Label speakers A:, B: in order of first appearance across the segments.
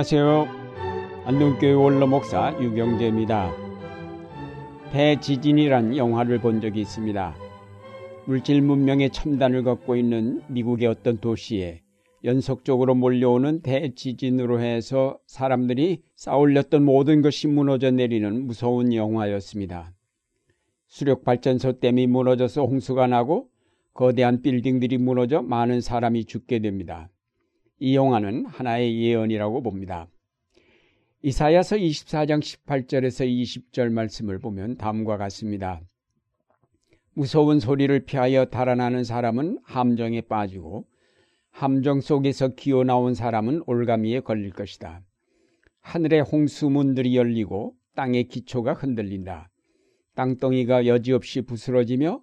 A: 안녕하세요. 안동교회 원로 목사 유경재입니다. 대지진이란 영화를 본 적이 있습니다. 물질 문명의 첨단을 걷고 있는 미국의 어떤 도시에 연속적으로 몰려오는 대지진으로 해서 사람들이 쌓올렸던 모든 것이 무너져 내리는 무서운 영화였습니다. 수력 발전소 댐이 무너져서 홍수가 나고 거대한 빌딩들이 무너져 많은 사람이 죽게 됩니다. 이 영화는 하나의 예언이라고 봅니다. 이사야서 24장 18절에서 20절 말씀을 보면 다음과 같습니다. 무서운 소리를 피하여 달아나는 사람은 함정에 빠지고 함정 속에서 기어 나온 사람은 올가미에 걸릴 것이다. 하늘의 홍수문들이 열리고 땅의 기초가 흔들린다. 땅덩이가 여지없이 부스러지며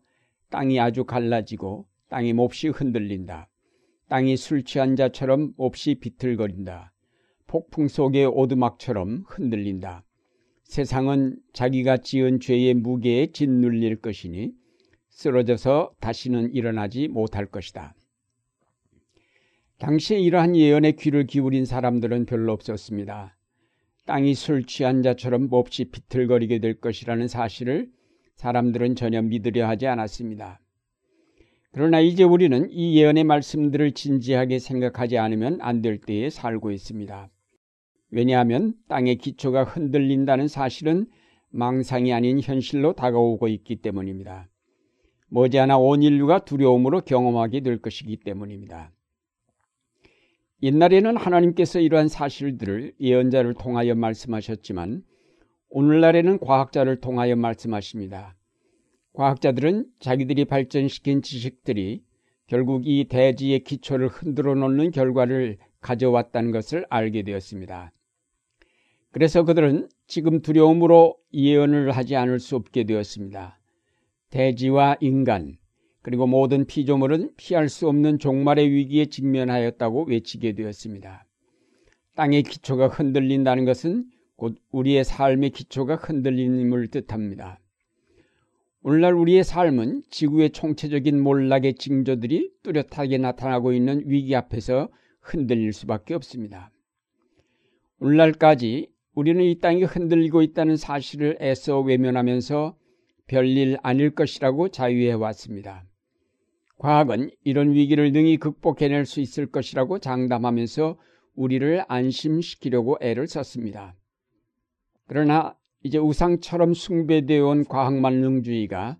A: 땅이 아주 갈라지고 땅이 몹시 흔들린다. 땅이 술 취한 자처럼 몹시 비틀거린다. 폭풍 속의 오두막처럼 흔들린다. 세상은 자기가 지은 죄의 무게에 짓눌릴 것이니 쓰러져서 다시는 일어나지 못할 것이다. 당시에 이러한 예언에 귀를 기울인 사람들은 별로 없었습니다. 땅이 술 취한 자처럼 몹시 비틀거리게 될 것이라는 사실을 사람들은 전혀 믿으려 하지 않았습니다. 그러나 이제 우리는 이 예언의 말씀들을 진지하게 생각하지 않으면 안 될 때에 살고 있습니다. 왜냐하면 땅의 기초가 흔들린다는 사실은 망상이 아닌 현실로 다가오고 있기 때문입니다. 머지않아 온 인류가 두려움으로 경험하게 될 것이기 때문입니다. 옛날에는 하나님께서 이러한 사실들을 예언자를 통하여 말씀하셨지만 오늘날에는 과학자를 통하여 말씀하십니다. 과학자들은 자기들이 발전시킨 지식들이 결국 이 대지의 기초를 흔들어 놓는 결과를 가져왔다는 것을 알게 되었습니다. 그래서 그들은 지금 두려움으로 예언을 하지 않을 수 없게 되었습니다. 대지와 인간, 그리고 모든 피조물은 피할 수 없는 종말의 위기에 직면하였다고 외치게 되었습니다. 땅의 기초가 흔들린다는 것은 곧 우리의 삶의 기초가 흔들림을 뜻합니다. 오늘날 우리의 삶은 지구의 총체적인 몰락의 징조들이 뚜렷하게 나타나고 있는 위기 앞에서 흔들릴 수밖에 없습니다. 오늘날까지 우리는 이 땅이 흔들리고 있다는 사실을 애써 외면하면서 별일 아닐 것이라고 자유해 왔습니다. 과학은 이런 위기를 능히 극복해낼 수 있을 것이라고 장담하면서 우리를 안심시키려고 애를 썼습니다. 그러나 이제 우상처럼 숭배되어 온 과학만능주의가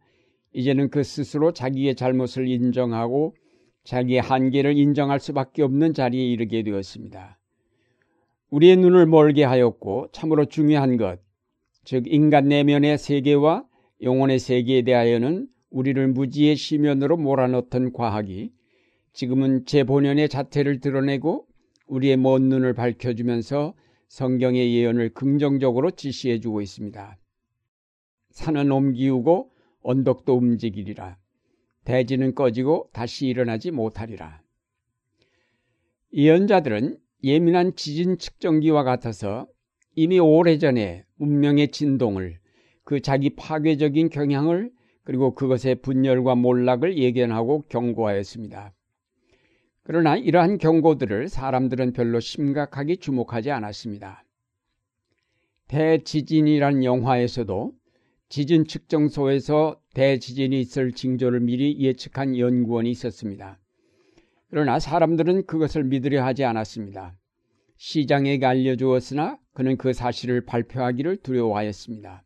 A: 이제는 그 스스로 자기의 잘못을 인정하고 자기의 한계를 인정할 수밖에 없는 자리에 이르게 되었습니다. 우리의 눈을 멀게 하였고 참으로 중요한 것, 즉 인간 내면의 세계와 영혼의 세계에 대하여는 우리를 무지의 시면으로 몰아넣던 과학이 지금은 제 본연의 자태를 드러내고 우리의 먼 눈을 밝혀주면서 성경의 예언을 긍정적으로 지시해 주고 있습니다. 산은 옮기우고 언덕도 움직이리라. 대지는 꺼지고 다시 일어나지 못하리라. 예언자들은 예민한 지진 측정기와 같아서 이미 오래전에 운명의 진동을 그 자기 파괴적인 경향을 그리고 그것의 분열과 몰락을 예견하고 경고하였습니다. 그러나 이러한 경고들을 사람들은 별로 심각하게 주목하지 않았습니다. 대지진이란 영화에서도 지진 측정소에서 대지진이 있을 징조를 미리 예측한 연구원이 있었습니다. 그러나 사람들은 그것을 믿으려 하지 않았습니다. 시장에게 알려주었으나 그는 그 사실을 발표하기를 두려워하였습니다.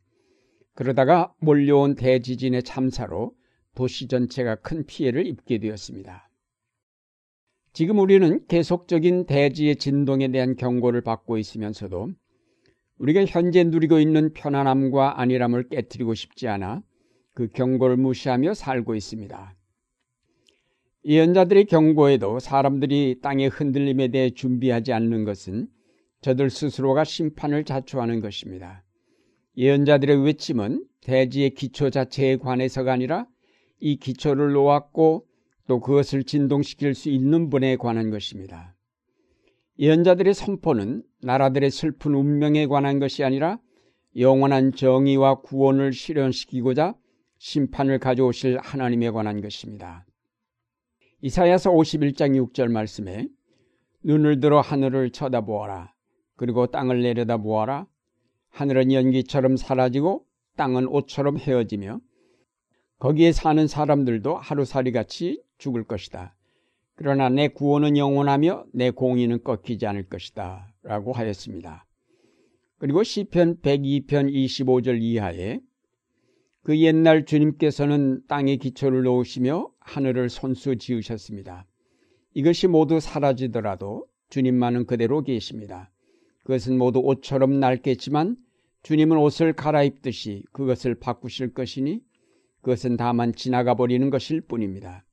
A: 그러다가 몰려온 대지진의 참사로 도시 전체가 큰 피해를 입게 되었습니다. 지금 우리는 계속적인 대지의 진동에 대한 경고를 받고 있으면서도 우리가 현재 누리고 있는 편안함과 안일함을 깨뜨리고 싶지 않아 그 경고를 무시하며 살고 있습니다. 예언자들의 경고에도 사람들이 땅의 흔들림에 대해 준비하지 않는 것은 저들 스스로가 심판을 자초하는 것입니다. 예언자들의 외침은 대지의 기초 자체에 관해서가 아니라 이 기초를 놓았고 또 그것을 진동시킬 수 있는 분에 관한 것입니다. 예언자들의 선포는 나라들의 슬픈 운명에 관한 것이 아니라 영원한 정의와 구원을 실현시키고자 심판을 가져오실 하나님에 관한 것입니다. 이사야서 51장 6절 말씀에 눈을 들어 하늘을 쳐다보아라. 그리고 땅을 내려다 보아라. 하늘은 연기처럼 사라지고 땅은 옷처럼 헤어지며 거기에 사는 사람들도 하루살이 같이 죽을 것이다. 그러나 내 구원은 영원하며 내 공의는 꺾이지 않을 것이다. 라고 하였습니다. 그리고 시편 102편 25절 이하에 그 옛날 주님께서는 땅에 기초를 놓으시며 하늘을 손수 지으셨습니다. 이것이 모두 사라지더라도 주님만은 그대로 계십니다. 그것은 모두 옷처럼 낡겠지만 주님은 옷을 갈아입듯이 그것을 바꾸실 것이니 그것은 다만 지나가 버리는 것일 뿐입니다.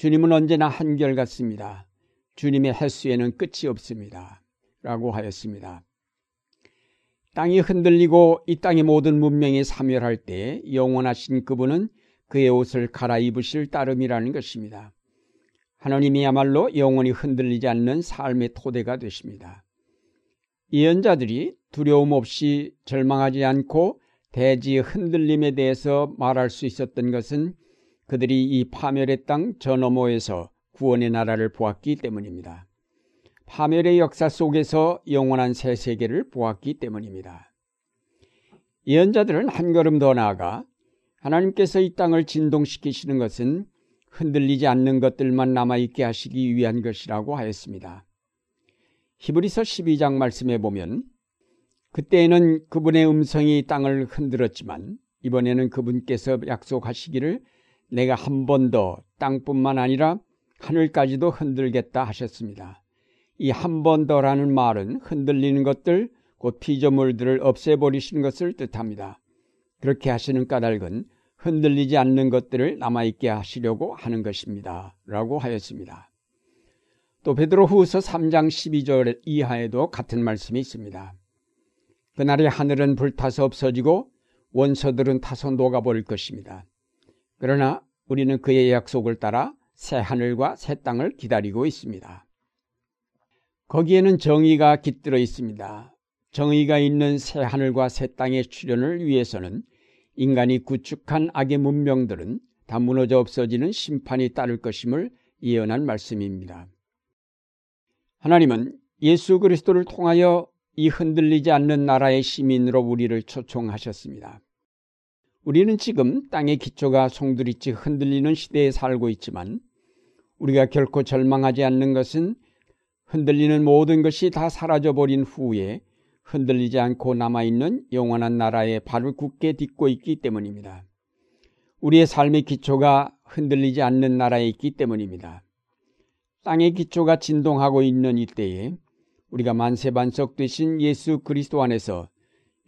A: 주님은 언제나 한결같습니다. 주님의 횟수에는 끝이 없습니다. 라고 하였습니다. 땅이 흔들리고 이 땅의 모든 문명이 사멸할 때 영원하신 그분은 그의 옷을 갈아입으실 따름이라는 것입니다. 하나님이야말로 영원히 흔들리지 않는 삶의 토대가 되십니다. 예언자들이 두려움 없이 절망하지 않고 대지의 흔들림에 대해서 말할 수 있었던 것은 그들이 이 파멸의 땅 저 너머에서 구원의 나라를 보았기 때문입니다. 파멸의 역사 속에서 영원한 새 세계를 보았기 때문입니다. 예언자들은 한 걸음 더 나아가 하나님께서 이 땅을 진동시키시는 것은 흔들리지 않는 것들만 남아있게 하시기 위한 것이라고 하였습니다. 히브리서 12장 말씀에 보면 그때에는 그분의 음성이 땅을 흔들었지만 이번에는 그분께서 약속하시기를 내가 한 번 더 땅뿐만 아니라 하늘까지도 흔들겠다 하셨습니다. 이 한 번 더라는 말은 흔들리는 것들, 곧 피조물들을 없애버리시는 것을 뜻합니다. 그렇게 하시는 까닭은 흔들리지 않는 것들을 남아있게 하시려고 하는 것입니다. 라고 하였습니다. 또 베드로 후서 3장 12절 이하에도 같은 말씀이 있습니다. 그날에 하늘은 불타서 없어지고 원서들은 타서 녹아버릴 것입니다. 그러나 우리는 그의 약속을 따라 새 하늘과 새 땅을 기다리고 있습니다. 거기에는 정의가 깃들어 있습니다. 정의가 있는 새 하늘과 새 땅의 출현을 위해서는 인간이 구축한 악의 문명들은 다 무너져 없어지는 심판이 따를 것임을 예언한 말씀입니다. 하나님은 예수 그리스도를 통하여 이 흔들리지 않는 나라의 시민으로 우리를 초청하셨습니다. 우리는 지금 땅의 기초가 송두리째 흔들리는 시대에 살고 있지만 우리가 결코 절망하지 않는 것은 흔들리는 모든 것이 다 사라져버린 후에 흔들리지 않고 남아있는 영원한 나라에 발을 굳게 딛고 있기 때문입니다. 우리의 삶의 기초가 흔들리지 않는 나라에 있기 때문입니다. 땅의 기초가 진동하고 있는 이때에 우리가 만세반석 되신 예수 그리스도 안에서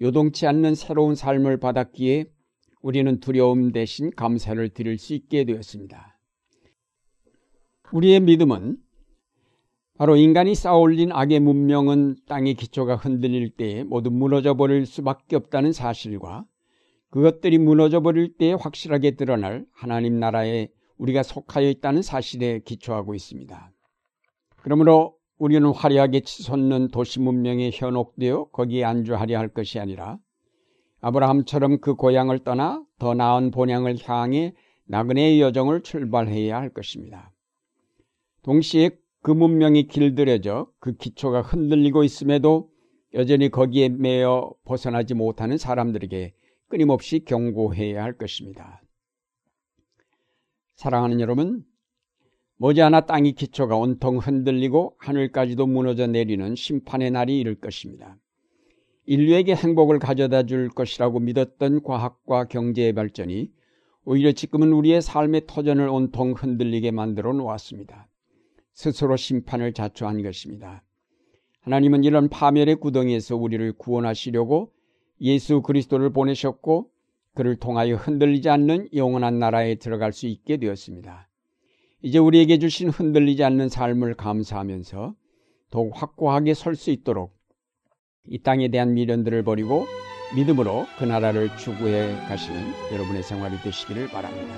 A: 요동치 않는 새로운 삶을 받았기에 우리는 두려움 대신 감사를 드릴 수 있게 되었습니다. 우리의 믿음은 바로 인간이 쌓아올린 악의 문명은 땅의 기초가 흔들릴 때에 모두 무너져 버릴 수밖에 없다는 사실과 그것들이 무너져 버릴 때에 확실하게 드러날 하나님 나라에 우리가 속하여 있다는 사실에 기초하고 있습니다. 그러므로 우리는 화려하게 치솟는 도시 문명에 현혹되어 거기에 안주하려 할 것이 아니라 아브라함처럼 그 고향을 떠나 더 나은 본향을 향해 나그네의 여정을 출발해야 할 것입니다. 동시에 그 문명이 길들여져 그 기초가 흔들리고 있음에도 여전히 거기에 매여 벗어나지 못하는 사람들에게 끊임없이 경고해야 할 것입니다. 사랑하는 여러분, 머지않아 땅의 기초가 온통 흔들리고 하늘까지도 무너져 내리는 심판의 날이 이를 것입니다. 인류에게 행복을 가져다 줄 것이라고 믿었던 과학과 경제의 발전이 오히려 지금은 우리의 삶의 터전을 온통 흔들리게 만들어 놓았습니다. 스스로 심판을 자초한 것입니다. 하나님은 이런 파멸의 구덩이에서 우리를 구원하시려고 예수 그리스도를 보내셨고 그를 통하여 흔들리지 않는 영원한 나라에 들어갈 수 있게 되었습니다. 이제 우리에게 주신 흔들리지 않는 삶을 감사하면서 더욱 확고하게 설 수 있도록 이 땅에 대한 미련들을 버리고 믿음으로 그 나라를 추구해 가시는 여러분의 생활이 되시기를 바랍니다.